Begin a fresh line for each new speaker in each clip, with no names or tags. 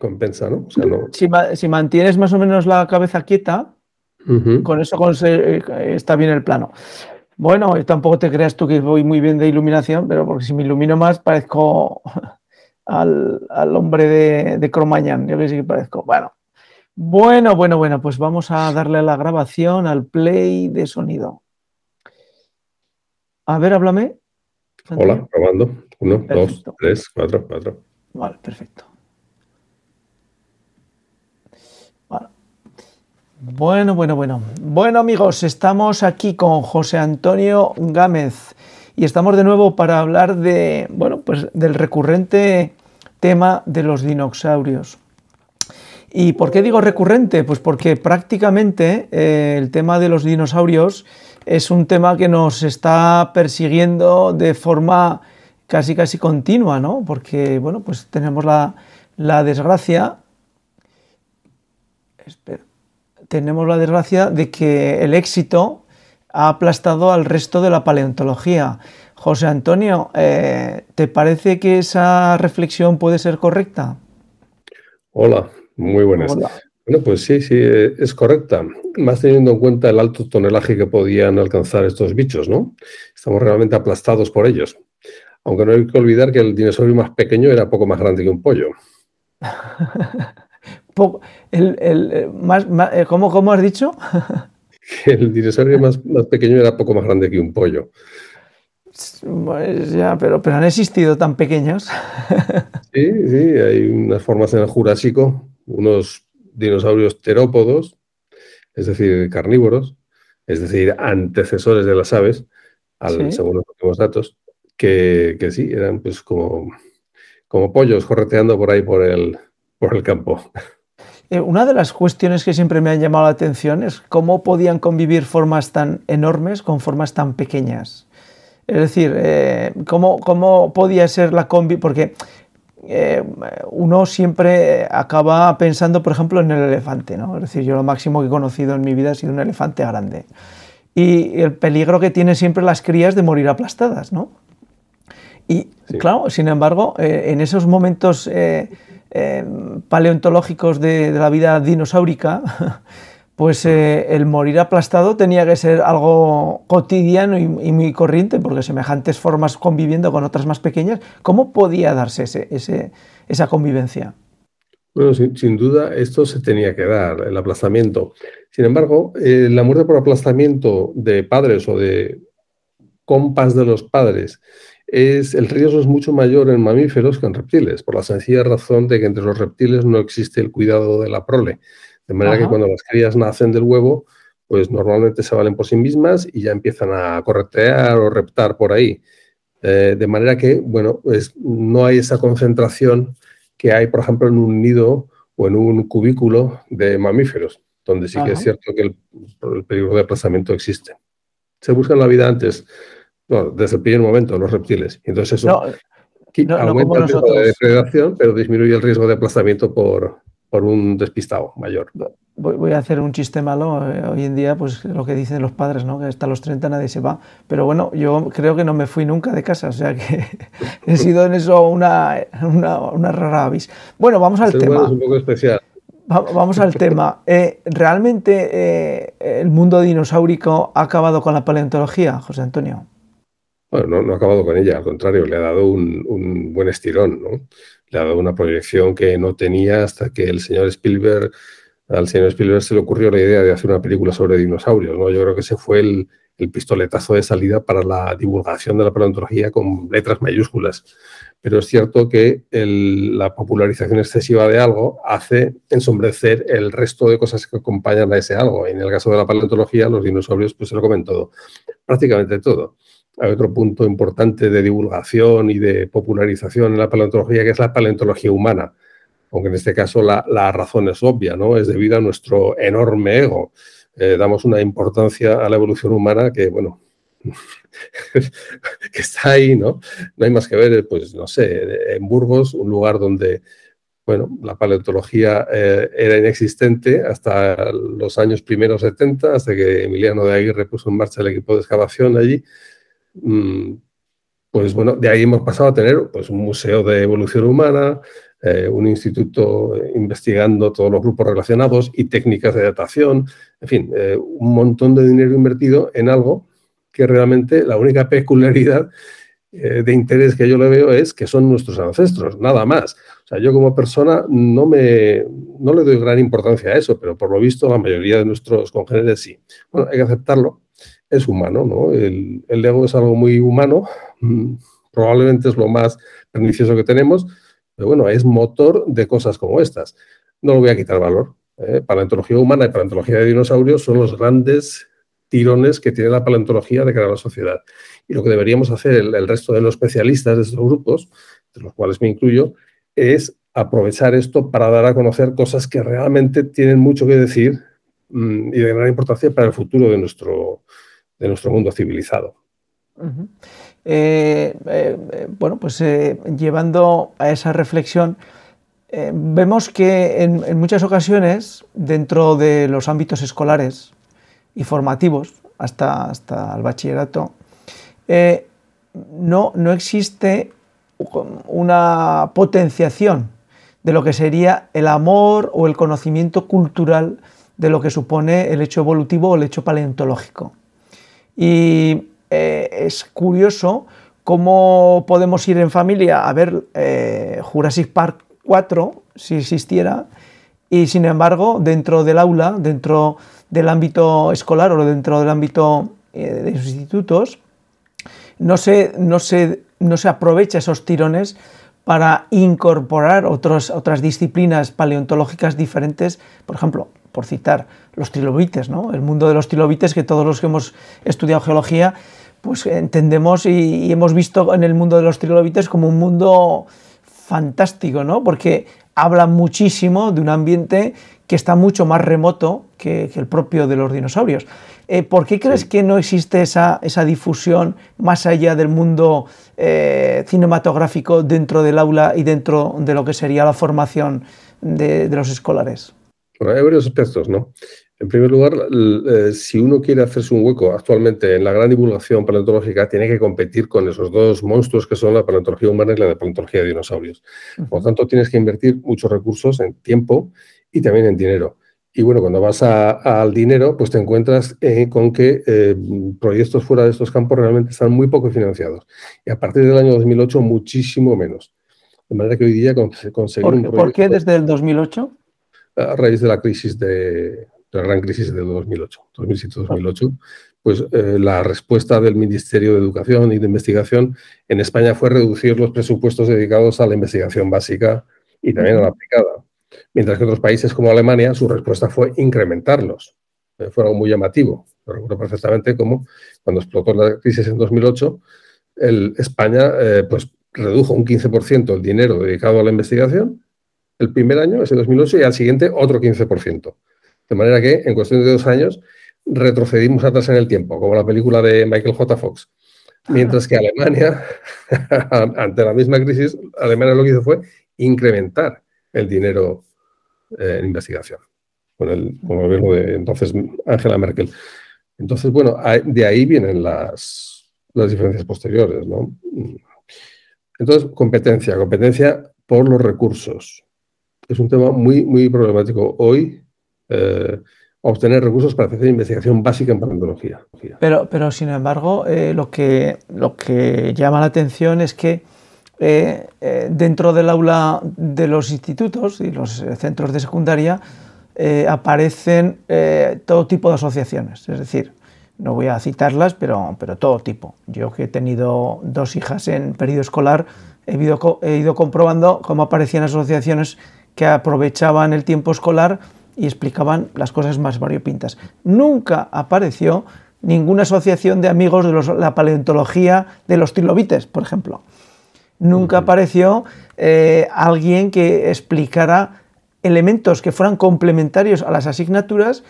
compensa, ¿no?
Si, mantienes más o menos la cabeza quieta, con eso eh, está bien el plano. Bueno, tampoco te creas tú que voy muy bien de iluminación, pero porque si me ilumino más parezco al, hombre de, de Cromañán, yo que sí que parezco. Bueno, bueno, bueno, bueno, pues vamos a darle a la grabación, al play de sonido. A ver, háblame.
Hola, probando. Uno, dos, tres, cuatro, cuatro.
Vale, perfecto. Bueno, bueno, bueno. Bueno, amigos, estamos aquí con José Antonio Gámez y estamos de nuevo para hablar de, bueno, pues del recurrente tema de los dinosaurios. ¿Y por qué digo recurrente? Pues porque prácticamente eh, el tema de los dinosaurios es un tema que nos está persiguiendo de forma casi casi continua, ¿no? Porque, bueno, pues tenemos la, la desgracia. Espera tenemos la desgracia de que el éxito ha aplastado al resto de la paleontología. José Antonio, eh, ¿te parece que esa reflexión puede ser correcta?
Hola, muy buenas. Bueno, pues sí, sí, es correcta. Más teniendo en cuenta el alto tonelaje que podían alcanzar estos bichos, ¿no? Estamos realmente aplastados por ellos. Aunque no hay que olvidar que el dinosaurio más pequeño era poco más grande que un pollo.
el, eh, más, eh, ¿cómo, has dicho?
el dinosaurio más, pequeño era poco más grande que un pollo.
Pues ya, pero, pero han existido tan pequeños.
sí, sí, hay unas formas en el Jurásico, unos dinosaurios terópodos, es decir, carnívoros, es decir, antecesores de las aves, según los últimos datos, que, sí, eran pues como, como pollos correteando por ahí por el, por el campo.
Eh, una de las cuestiones que siempre me han llamado la atención es cómo podían convivir formas tan enormes con formas tan pequeñas. Es decir, eh, cómo, cómo, podía ser la combi, porque eh, uno siempre acaba pensando, por ejemplo, en el elefante, ¿no? Es decir, yo lo máximo que he conocido en mi vida ha sido un elefante grande. Y el peligro que tienen siempre las crías de morir aplastadas, ¿no? Y claro, sin embargo, en esos momentos eh, paleontológicos de, la vida dinosaurica, pues eh, el morir aplastado tenía que ser algo cotidiano y, muy corriente, porque semejantes formas conviviendo con otras más pequeñas, ¿cómo podía darse ese, esa convivencia?
Bueno, sin, duda esto se tenía que dar, el aplastamiento. Sin embargo, eh, la muerte por aplastamiento de padres o de compas de los padres es, el riesgo es mucho mayor en mamíferos que en reptiles, por la sencilla razón de que entre los reptiles no existe el cuidado de la prole. De manera que cuando las crías nacen del huevo, pues normalmente se valen por sí mismas y ya empiezan a corretear o reptar por ahí. Eh, de manera que, bueno, pues no hay esa concentración que hay, por ejemplo, en un nido o en un cubículo de mamíferos, donde sí que es cierto que el, el peligro de aplazamiento existe. Se busca la vida antes desde el primer momento, los reptiles. Entonces eso aumenta el riesgo de pero disminuye el riesgo de aplastamiento por, por un despistado mayor.
Voy, a hacer un chiste malo. Eh, hoy en día, pues lo que dicen los padres, ¿no? que hasta los 30 nadie se va. Pero bueno, yo creo que no me fui nunca de casa, o sea que he sido en eso una, una, rara avis. Bueno, vamos al tema.
Es un poco especial.
vamos al tema. Eh, ¿Realmente eh, el mundo dinosaurico ha acabado con la paleontología, José Antonio?
Bueno, no, ha acabado con ella, al contrario, le ha dado un, buen estirón, ¿no? Le ha dado una proyección que no tenía hasta que el señor Spielberg, al señor Spielberg se le ocurrió la idea de hacer una película sobre dinosaurios, ¿no? Yo creo que ese fue el, pistoletazo de salida para la divulgación de la paleontología con letras mayúsculas. Pero es cierto que la popularización excesiva de algo hace ensombrecer el resto de cosas que acompañan a ese algo. En el caso de la paleontología, los dinosaurios, pues se lo comen todo, prácticamente todo. Hay otro punto importante de divulgación y de popularización en la paleontología, que es la paleontología humana. Aunque en este caso la, razón es obvia, ¿no? Es debido a nuestro enorme ego. Eh, damos una importancia a la evolución humana que, bueno, que está ahí, ¿no? No hay más que ver, pues, no sé, en Burgos, un lugar donde, bueno, la paleontología eh, era inexistente hasta los años primeros 70, hasta que Emiliano de Aguirre puso en marcha el equipo de excavación allí pues bueno, de ahí hemos pasado a tener pues, un museo de evolución humana, eh, un instituto investigando todos los grupos relacionados y técnicas de datación, en fin, eh, un montón de dinero invertido en algo que realmente la única peculiaridad eh, de interés que yo le veo es que son nuestros ancestros, nada más. O sea, yo como persona no, me, no le doy gran importancia a eso, pero por lo visto la mayoría de nuestros congéneres sí. Bueno, hay que aceptarlo, es humano, ¿no? El, el ego es algo muy humano, mm, probablemente es lo más pernicioso que tenemos, pero bueno, es motor de cosas como estas. No lo voy a quitar valor. ¿eh? Paleontología humana y paleontología de dinosaurios son los grandes tirones que tiene la paleontología de cara a la sociedad. Y lo que deberíamos hacer el, resto de los especialistas de estos grupos, de los cuales me incluyo, es aprovechar esto para dar a conocer cosas que realmente tienen mucho que decir mm, y de gran importancia para el futuro de nuestro, de nuestro mundo civilizado.
Eh, eh, bueno, pues eh, llevando a esa reflexión, vemos que en, muchas ocasiones, dentro de los ámbitos escolares y formativos, hasta, hasta el bachillerato, no, no existe una potenciación de lo que sería el amor o el conocimiento cultural de lo que supone el hecho evolutivo o el hecho paleontológico. Y eh, es curioso cómo podemos ir en familia a ver eh, Jurassic Park 4, si existiera, y sin embargo, dentro del aula, dentro del ámbito escolar o dentro del ámbito eh, de los institutos, no se, no, se, no se aprovecha esos tirones para incorporar otros, otras disciplinas paleontológicas diferentes, por ejemplo, por citar los trilobites, ¿no? el mundo de los trilobites que todos los que hemos estudiado geología pues entendemos y, hemos visto en el mundo de los trilobites como un mundo fantástico, ¿no? Porque habla muchísimo de un ambiente que está mucho más remoto que, el propio de los dinosaurios. Eh, ¿Por qué crees que no existe esa, difusión más allá del mundo eh, cinematográfico dentro del aula y dentro de lo que sería la formación de, de los escolares?
Bueno, hay varios aspectos, ¿no? En primer lugar, eh, si uno quiere hacerse un hueco actualmente en la gran divulgación paleontológica, tiene que competir con esos dos monstruos que son la paleontología humana y la de paleontología de dinosaurios. Por lo tanto, tienes que invertir muchos recursos en tiempo y también en dinero. Y bueno, cuando vas al dinero, pues te encuentras eh, con que eh, proyectos fuera de estos campos realmente están muy poco financiados. Y a partir del año 2008, muchísimo menos. De manera que hoy día conseguir
¿Por, un proyecto, ¿Por qué desde el 2008?
A raíz de la crisis de, la gran crisis de 2008, 2007-2008, pues eh, la respuesta del Ministerio de Educación y de Investigación en España fue reducir los presupuestos dedicados a la investigación básica y también a la aplicada. Mientras que otros países como Alemania, su respuesta fue incrementarlos. Eh, fue algo muy llamativo. Lo recuerdo perfectamente como cuando explotó la crisis en 2008, el, España eh, pues, redujo un 15% el dinero dedicado a la investigación el primer año, ese 2008, y al siguiente otro 15%. De manera que en cuestión de dos años retrocedimos atrás en el tiempo, como la película de Michael J. Fox. Mientras que Alemania, ante la misma crisis, Alemania lo que hizo fue incrementar el dinero eh, en investigación, con el, gobierno de entonces Angela Merkel. Entonces, bueno, de ahí vienen las, las diferencias posteriores, ¿no? Entonces, competencia, competencia por los recursos. Es un tema muy, muy problemático. Hoy eh, obtener recursos para hacer investigación básica en paleontología.
Pero, pero sin embargo, eh, lo, que, lo que llama la atención es que eh, dentro del aula de los institutos y los centros de secundaria aparecen todo tipo de asociaciones. Es decir, no voy a citarlas, pero, pero todo tipo. Yo que he tenido dos hijas en periodo escolar, he ido, he ido comprobando cómo aparecían asociaciones que aprovechaban el tiempo escolar y explicaban las cosas más variopintas. Nunca apareció ninguna asociación de amigos de la paleontología de los trilobites, por ejemplo. Nunca apareció eh, alguien que explicara elementos que fueran complementarios a las asignaturas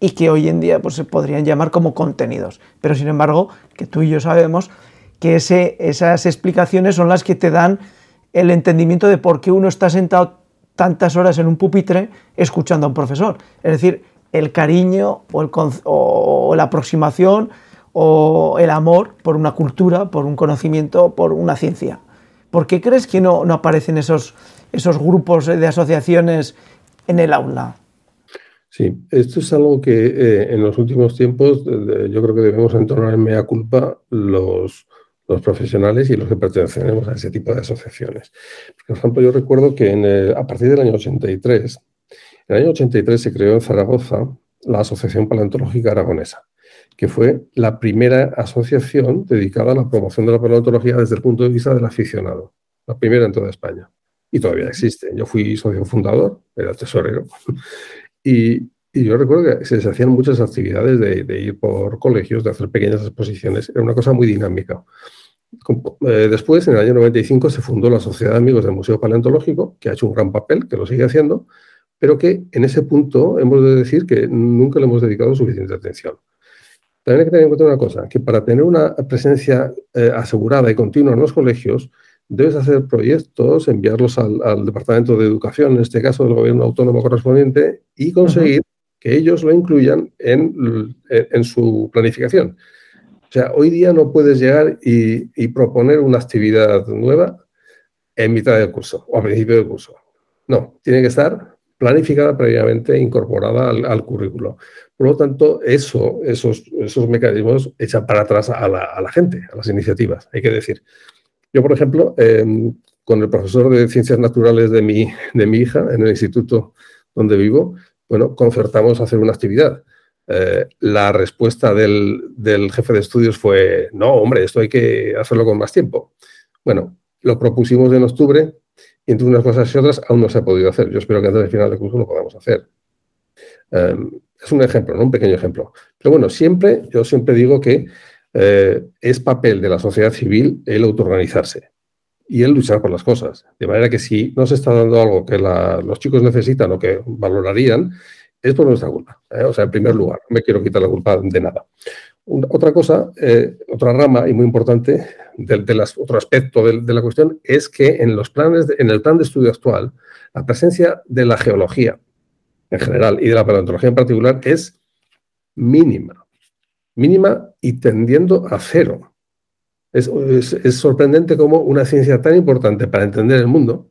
y que hoy en día pues, se podrían llamar como contenidos. Pero sin embargo, que tú y yo sabemos que ese, esas explicaciones son las que te dan el entendimiento de por qué uno está sentado tantas horas en un pupitre escuchando a un profesor. Es decir, el cariño o, la aproximación o el amor por una cultura, por un conocimiento, por una ciencia. ¿Por qué crees que no, no aparecen esos, esos grupos de asociaciones en el aula.
Sí, esto es algo que eh, en los últimos tiempos yo creo que debemos entonar en mea culpa los, los profesionales y los que pertenecemos a ese tipo de asociaciones. Por ejemplo, yo recuerdo que a partir del año 83, en el año 83 se creó en Zaragoza la Asociación Paleontológica Aragonesa, que fue la primera asociación dedicada a la promoción de la paleontología desde el punto de vista del aficionado, la primera en toda España. Y todavía existe. Yo fui socio fundador, era tesorero, y, yo recuerdo que se hacían muchas actividades de, ir por colegios, de hacer pequeñas exposiciones. Era una cosa muy dinámica. Eh, después, en el año 95, se fundó la Sociedad de Amigos del Museo Paleontológico, que ha hecho un gran papel, que lo sigue haciendo, pero que en ese punto hemos de decir que nunca le hemos dedicado suficiente atención. También hay que tener en cuenta una cosa, que para tener una presencia eh, asegurada y continua en los colegios, debes hacer proyectos, enviarlos al, Departamento de Educación, en este caso del gobierno autónomo correspondiente, y conseguir que ellos lo incluyan en, su planificación. O sea, hoy día no puedes llegar y, proponer una actividad nueva en mitad del curso o a principio del curso. No, tiene que estar planificada previamente, incorporada al, currículo. Por lo tanto, eso, esos, esos mecanismos echan para atrás a la, a la gente, a las iniciativas, hay que decir. Yo, por ejemplo, em, con el profesor de ciencias naturales de mi, de mi hija en el instituto donde vivo, bueno, concertamos hacer una actividad. Eh, la respuesta del, jefe de estudios fue, no, hombre, esto hay que hacerlo con más tiempo. Bueno, lo propusimos en octubre y entre unas cosas y otras aún no se ha podido hacer. Yo espero que antes del final del curso lo podamos hacer. Em, es un ejemplo, ¿no? un pequeño ejemplo. Pero bueno, siempre, yo siempre digo que eh, es papel de la sociedad civil el autoorganizarse y el luchar por las cosas. De manera que si no se está dando algo que los chicos necesitan o que valorarían, es por nuestra culpa. ¿eh? O sea, en primer lugar, no me quiero quitar la culpa de nada. otra cosa, eh, otra rama y muy importante, de, otro aspecto de, la cuestión, es que en, los planes en el plan de estudio actual, la presencia de la geología en general y de la paleontología en particular es mínima mínima y tendiendo a cero. Es, sorprendente cómo una ciencia tan importante para entender el mundo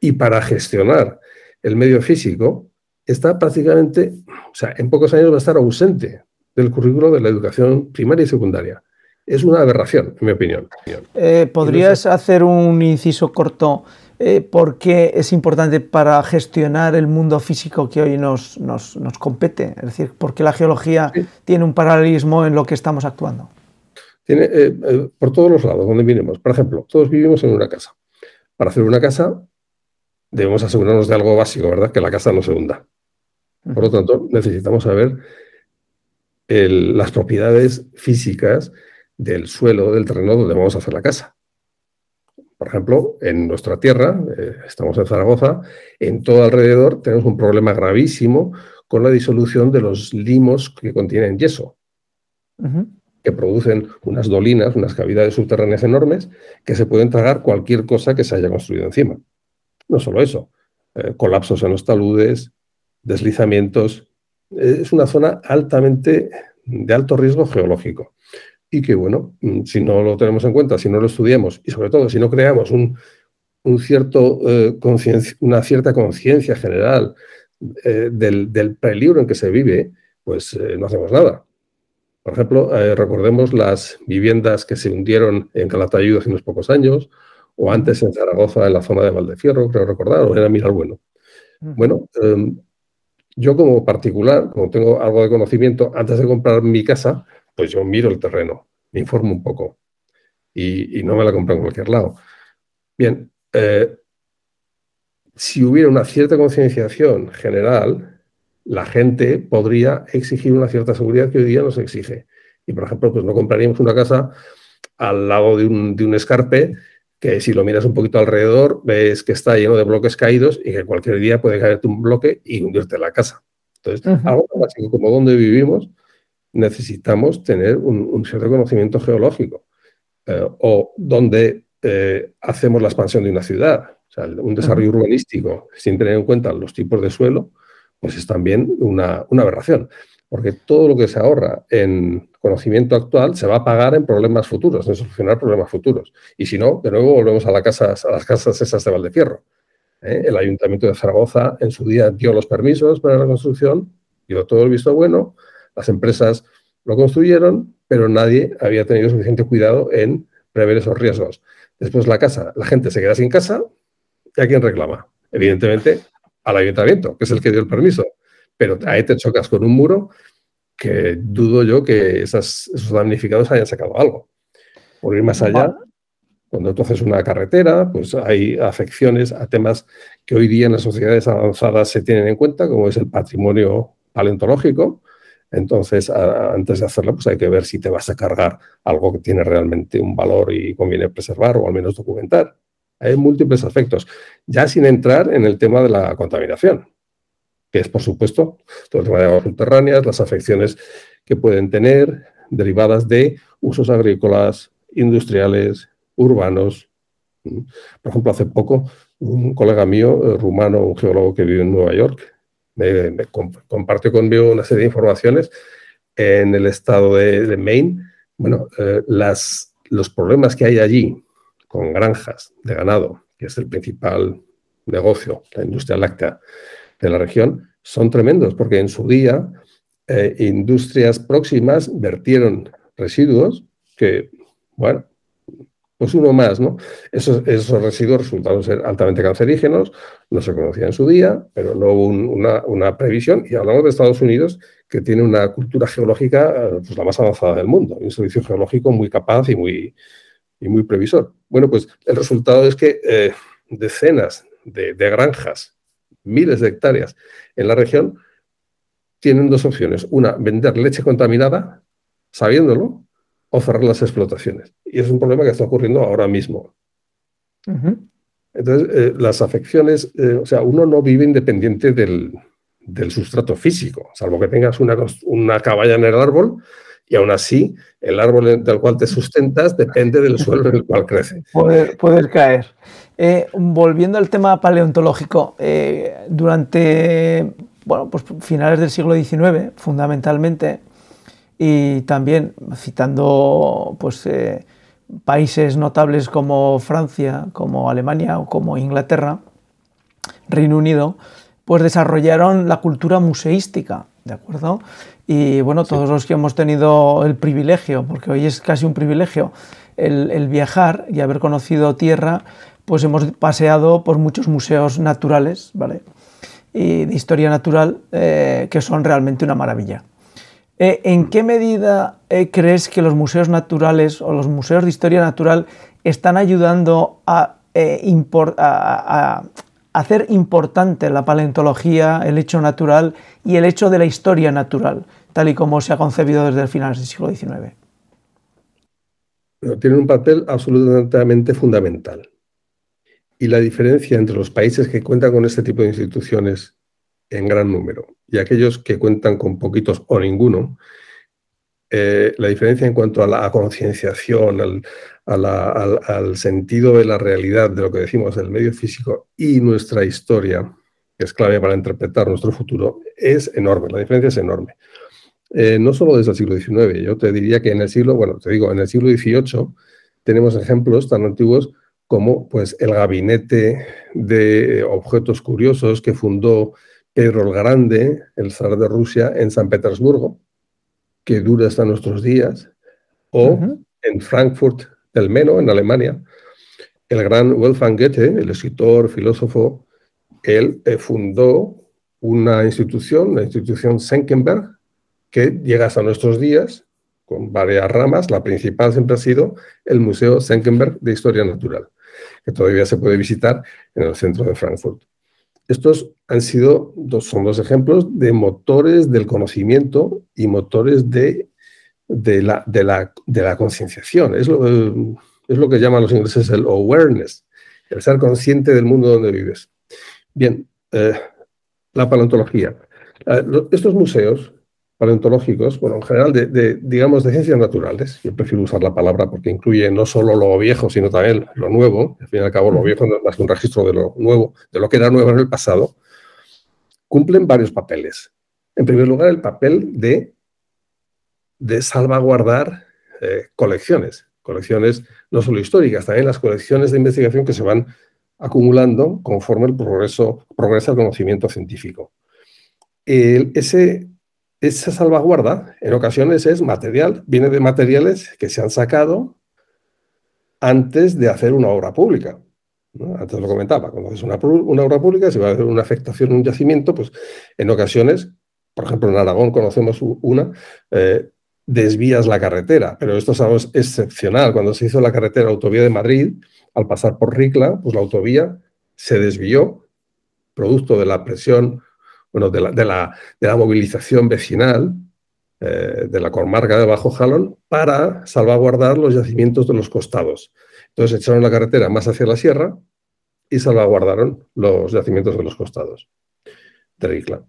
y para gestionar el medio físico está prácticamente, o sea, en pocos años va a estar ausente del currículo de la educación primaria y secundaria. Es una aberración, en mi opinión.
Eh, ¿Podrías hacer un inciso corto eh, por qué es importante para gestionar el mundo físico que hoy nos, nos, compete. Es decir, por qué la geología tiene un paralelismo en lo que estamos actuando.
Tiene, eh, eh, por todos los lados donde vivimos. Por ejemplo, todos vivimos en una casa. Para hacer una casa debemos asegurarnos de algo básico, ¿verdad? Que la casa no se hunda. Por lo tanto, necesitamos saber las propiedades físicas del suelo, del terreno donde vamos a hacer la casa. Por ejemplo, en nuestra tierra, eh, estamos en Zaragoza, en todo alrededor tenemos un problema gravísimo con la disolución de los limos que contienen yeso, que producen unas dolinas, unas cavidades subterráneas enormes, que se pueden tragar cualquier cosa que se haya construido encima. No solo eso, eh, colapsos en los taludes, deslizamientos. es una zona altamente de alto riesgo geológico y que, bueno, mm, si no lo tenemos en cuenta, si no lo estudiamos y sobre todo si no creamos un, cierto, eh, una cierta conciencia general eh, del, peligro en que se vive, pues eh, no hacemos nada. Por ejemplo, recordemos las viviendas que se hundieron en Calatayud hace unos pocos años, o antes en Zaragoza, en la zona de Valdefierro, creo recordar, o era Miral Bueno. Bueno, em, yo como particular, como tengo algo de conocimiento, antes de comprar mi casa, pues yo miro el terreno, me informo un poco y, no me la compro en cualquier lado. Bien, eh, si hubiera una cierta concienciación general, la gente podría exigir una cierta seguridad que hoy día no se exige. Y, por ejemplo, pues no compraríamos una casa al lado de un, escarpe que si lo miras un poquito alrededor, ves que está lleno de bloques caídos y que cualquier día puede caerte un bloque y hundirte la casa. Entonces, algo básico como donde vivimos, necesitamos tener un, cierto conocimiento geológico. Eh, o donde eh, hacemos la expansión de una ciudad. O sea, un desarrollo urbanístico sin tener en cuenta los tipos de suelo, pues es también una, aberración. Porque todo lo que se ahorra en conocimiento actual se va a pagar en problemas futuros, en solucionar problemas futuros. Y si no, de nuevo volvemos a, la casa, a las casas esas de Valdefierro. ¿eh? El Ayuntamiento de Zaragoza en su día dio los permisos para la construcción, dio todo el visto bueno, las empresas lo construyeron, pero nadie había tenido suficiente cuidado en prever esos riesgos. Después la casa, la gente se queda sin casa, ¿y a quién reclama? Evidentemente al ayuntamiento, que es el que dio el permiso. Pero ahí te chocas con un muro que dudo yo que esos damnificados hayan sacado algo. Por ir más allá, cuando tú haces una carretera, pues hay afecciones a temas que hoy día en las sociedades avanzadas se tienen en cuenta, como es el patrimonio paleontológico. Entonces, antes de hacerlo, pues hay que ver si te vas a cargar algo que tiene realmente un valor y conviene preservar o al menos documentar. Hay múltiples aspectos, ya sin entrar en el tema de la contaminación, que es, por supuesto, todo el tema de aguas subterráneas, las afecciones que pueden tener derivadas de usos agrícolas, industriales, urbanos. Por ejemplo, hace poco un colega mío, eh, rumano, un geólogo que vive en Nueva York, me, compartió conmigo una serie de informaciones en el estado de, Maine. Bueno, eh, las, los problemas que hay allí con granjas de ganado, que es el principal negocio, la industria láctea de la región, son tremendos, porque en su día eh, industrias próximas vertieron residuos que, bueno, pues uno más, ¿no? Esos, esos, residuos resultaron ser altamente cancerígenos, no se conocía en su día, pero no hubo una, previsión. Y hablamos de Estados Unidos, que tiene una cultura geológica eh, pues, la más avanzada del mundo, un servicio geológico muy capaz y muy, y muy previsor. Bueno, pues el resultado es que eh, decenas de, de granjas, miles de hectáreas en la región, tienen dos opciones. Una, vender leche contaminada, sabiéndolo, o cerrar las explotaciones. Y es un problema que está ocurriendo ahora mismo. Entonces, eh, las afecciones, eh, o sea, uno no vive independiente del, sustrato físico, salvo que tengas una, una caballa en el árbol y aún así el árbol del cual te sustentas depende del suelo en el cual crece.
Poder, caer. Eh, volviendo al tema paleontológico, durante bueno, pues finales del siglo XIX, fundamentalmente, y también citando pues, eh, países notables como Francia, como Alemania o como Inglaterra, Reino Unido, pues desarrollaron la cultura museística, ¿de acuerdo? Y bueno, todos los que hemos tenido el privilegio, porque hoy es casi un privilegio, el, viajar y haber conocido tierra, pues hemos paseado por muchos museos naturales, ¿vale? Y de historia natural, eh, que son realmente una maravilla. Eh, ¿En qué medida eh, crees que los museos naturales o los museos de historia natural están ayudando a, eh, hacer importante la paleontología, el hecho natural y el hecho de la historia natural, tal y como se ha concebido desde el final del siglo XIX?
Tienen un papel absolutamente fundamental. Y la diferencia entre los países que cuentan con este tipo de instituciones en gran número y aquellos que cuentan con poquitos o ninguno, eh, la diferencia en cuanto a la concienciación, al, sentido de la realidad de lo que decimos del medio físico y nuestra historia, que es clave para interpretar nuestro futuro, es enorme. La diferencia es enorme. Eh, no solo desde el siglo XIX, yo te diría que en el siglo, bueno, te digo, en el siglo XVIII tenemos ejemplos tan antiguos como pues, el gabinete de objetos curiosos que fundó Pedro el Grande, el zar de Rusia, en San Petersburgo, que dura hasta nuestros días, o en Frankfurt del Meno, en Alemania, el gran Wolfgang Goethe, el escritor, filósofo, él eh, fundó una institución, la institución Senckenberg, que llega hasta nuestros días con varias ramas. La principal siempre ha sido el Museo Senckenberg de Historia Natural, que todavía se puede visitar en el centro de Frankfurt. Estos han sido, dos, son dos ejemplos de motores del conocimiento y motores de, de la, de la, de la concienciación. Es lo, es lo que llaman los ingleses el awareness, el ser consciente del mundo donde vives. Bien, eh, la paleontología. Eh, estos museos paleontológicos, bueno, en general de, digamos, de ciencias naturales. Yo prefiero usar la palabra porque incluye no solo lo viejo, sino también lo nuevo. Al fin y al cabo, lo viejo no es más que un registro de lo nuevo, de lo que era nuevo en el pasado. Cumplen varios papeles. En primer lugar, el papel de, de salvaguardar eh, colecciones. Colecciones no solo históricas, también las colecciones de investigación que se van acumulando conforme el progreso, progresa el conocimiento científico. ese, esa salvaguarda en ocasiones es material, viene de materiales que se han sacado antes de hacer una obra pública. Antes lo comentaba, cuando haces una, obra pública, si va a hacer una afectación en un yacimiento, pues en ocasiones, por ejemplo en Aragón conocemos una, eh, desvías la carretera, pero esto es algo excepcional. Cuando se hizo la carretera autovía de Madrid, al pasar por Ricla, pues la autovía se desvió, producto de la presión, bueno, de la, movilización vecinal eh, de la comarca de Bajo Jalón para salvaguardar los yacimientos de los costados. Entonces echaron la carretera más hacia la sierra y salvaguardaron los yacimientos de los costados de Ricla.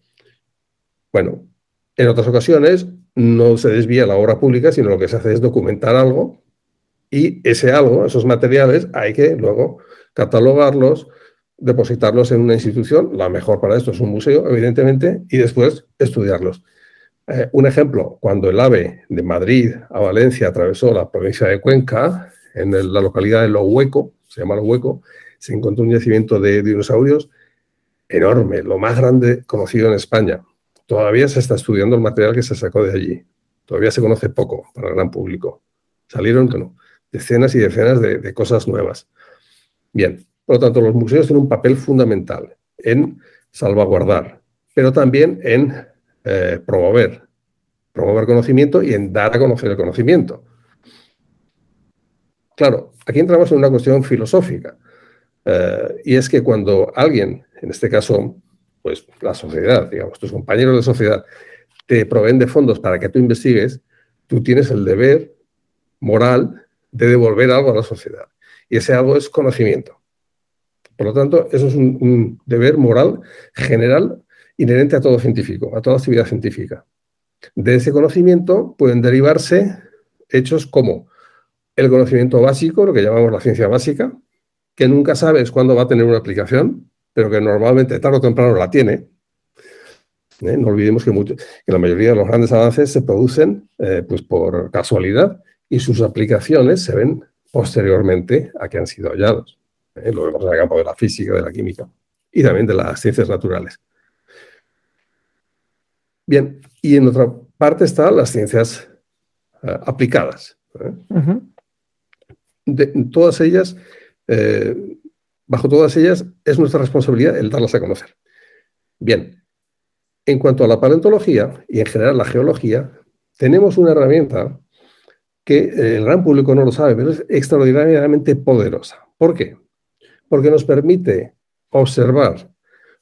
Bueno, en otras ocasiones no se desvía la obra pública, sino lo que se hace es documentar algo y ese algo, esos materiales, hay que luego catalogarlos, depositarlos en una institución, la mejor para esto es un museo, evidentemente, y después estudiarlos. Eh, un ejemplo, cuando el AVE de Madrid a Valencia atravesó la provincia de Cuenca, en la localidad de Lo Hueco, se llama Lo Hueco, se encontró un yacimiento de dinosaurios enorme, lo más grande conocido en España. Todavía se está estudiando el material que se sacó de allí. Todavía se conoce poco para el gran público. Salieron decenas y decenas de, cosas nuevas. Bien, por lo tanto, los museos tienen un papel fundamental en salvaguardar, pero también en eh, promover, promover conocimiento y en dar a conocer el conocimiento. Claro, aquí entramos en una cuestión filosófica, eh, y es que cuando alguien, en este caso, pues la sociedad, digamos, tus compañeros de sociedad, te proveen de fondos para que tú investigues, tú tienes el deber moral de devolver algo a la sociedad. Y ese algo es conocimiento. Por lo tanto, eso es un, deber moral general inherente a todo científico, a toda actividad científica. De ese conocimiento pueden derivarse hechos como el conocimiento básico, lo que llamamos la ciencia básica, que nunca sabes cuándo va a tener una aplicación, pero que normalmente tarde o temprano la tiene. ¿eh? No olvidemos que, la mayoría de los grandes avances se producen eh, pues por casualidad y sus aplicaciones se ven posteriormente a que han sido hallados. ¿Eh? Lo vemos en el campo de la física, de la química y también de las ciencias naturales. Bien, y en otra parte están las ciencias aplicadas. De, todas ellas Bajo todas ellas es nuestra responsabilidad el darlas a conocer. Bien, en cuanto a la paleontología y en general la geología, tenemos una herramienta que eh, el gran público no lo sabe, pero es extraordinariamente poderosa. ¿Por qué? Porque nos permite observar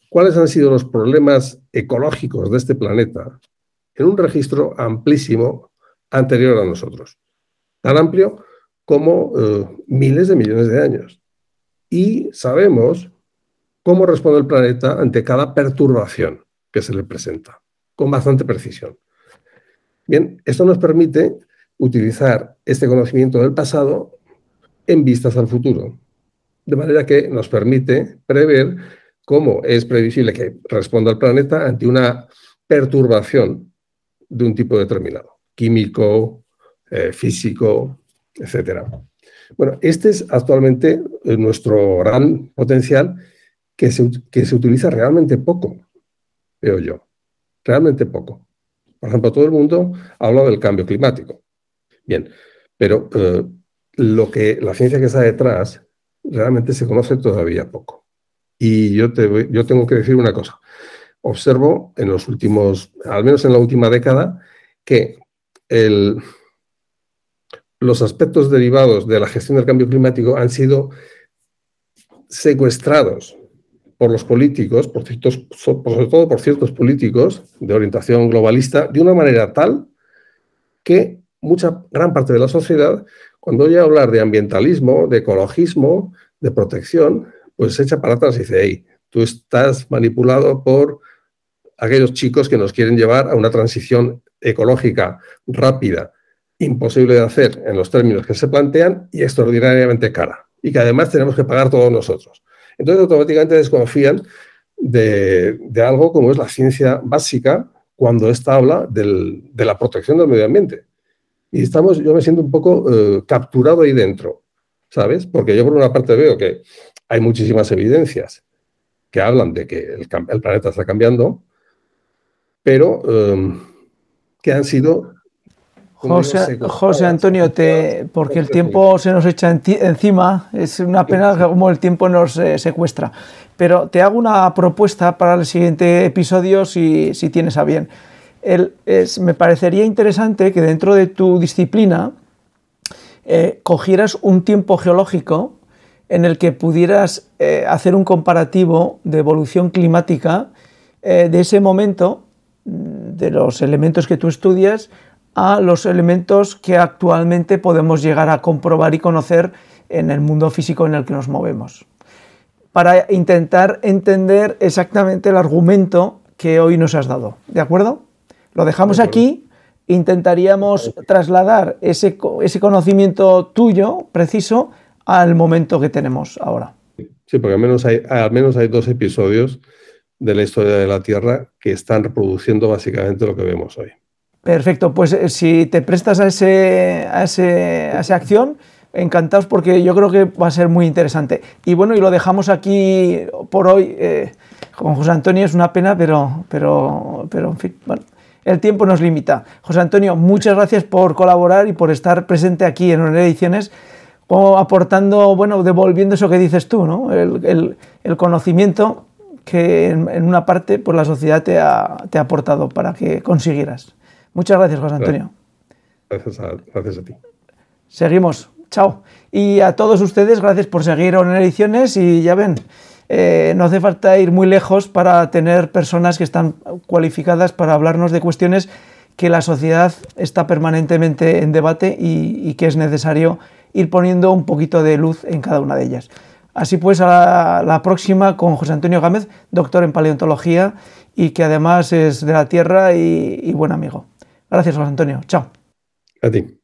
cuáles han sido los problemas ecológicos de este planeta en un registro amplísimo anterior a nosotros, tan amplio como eh, miles de millones de años y sabemos cómo responde el planeta ante cada perturbación que se le presenta, con bastante precisión. Bien, esto nos permite utilizar este conocimiento del pasado en vistas al futuro, de manera que nos permite prever cómo es previsible que responda el planeta ante una perturbación de un tipo determinado, químico, eh, físico, etcétera. Bueno, este es actualmente eh, nuestro gran potencial que se, que se utiliza realmente poco, veo yo, realmente poco. Por ejemplo, todo el mundo habla del cambio climático. Bien, pero eh, lo que la ciencia que está detrás realmente se conoce todavía poco. Y yo, te, yo tengo que decir una cosa. Observo en los últimos, al menos en la última década, que el, los aspectos derivados de la gestión del cambio climático han sido secuestrados por los políticos, por ciertos, sobre todo por ciertos políticos de orientación globalista, de una manera tal que mucha gran parte de la sociedad, cuando oye hablar de ambientalismo, de ecologismo, de protección, pues se echa para atrás y dice, hey, tú estás manipulado por aquellos chicos que nos quieren llevar a una transición ecológica rápida, imposible de hacer en los términos que se plantean y extraordinariamente cara. Y que además tenemos que pagar todos nosotros. Entonces automáticamente desconfían de, algo como es la ciencia básica cuando ésta habla de la protección del medio ambiente. Y estamos, yo me siento un poco eh, capturado ahí dentro, ¿sabes? Porque yo por una parte veo que hay muchísimas evidencias que hablan de que el, planeta está cambiando, pero em, que han sido...
José, Antonio, te, porque el tiempo se nos echa encima, es una pena como el tiempo nos eh, secuestra. Pero te hago una propuesta para el siguiente episodio si, si tienes a bien. Me parecería interesante que dentro de tu disciplina eh, cogieras un tiempo geológico en el que pudieras eh, hacer un comparativo de evolución climática eh, de ese momento, mm, de los elementos que tú estudias, a los elementos que actualmente podemos llegar a comprobar y conocer en el mundo físico en el que nos movemos, para intentar entender exactamente el argumento que hoy nos has dado. ¿De acuerdo? Lo dejamos aquí. Intentaríamos trasladar ese, ese conocimiento tuyo preciso al momento que tenemos ahora.
Sí, porque al menos hay, al menos hay dos episodios de la historia de la Tierra que están reproduciendo básicamente lo que vemos hoy.
Perfecto, pues eh, si te prestas a, ese, a, ese, esa acción, encantados porque yo creo que va a ser muy interesante. Y bueno, y lo dejamos aquí por hoy. Eh, con José Antonio es una pena, pero, pero, pero en fin, bueno, el tiempo nos limita. José Antonio, muchas gracias por colaborar y por estar presente aquí en una Ediciones o aportando, bueno, devolviendo eso que dices tú, ¿no? el, conocimiento que en, una parte pues la sociedad te ha, te ha, aportado para que consiguieras. Muchas gracias, José Antonio.
Gracias a, gracias a ti.
Seguimos. Chao. Y a todos ustedes, gracias por seguir en Ediciones y ya ven, eh, no hace falta ir muy lejos para tener personas que están cualificadas para hablarnos de cuestiones que la sociedad está permanentemente en debate y que es necesario ir poniendo un poquito de luz en cada una de ellas. Así pues, a la, próxima con José Antonio Gámez, doctor en paleontología y que además es de la Tierra y, y buen amigo. Gracias, José Antonio. Chao.
A ti.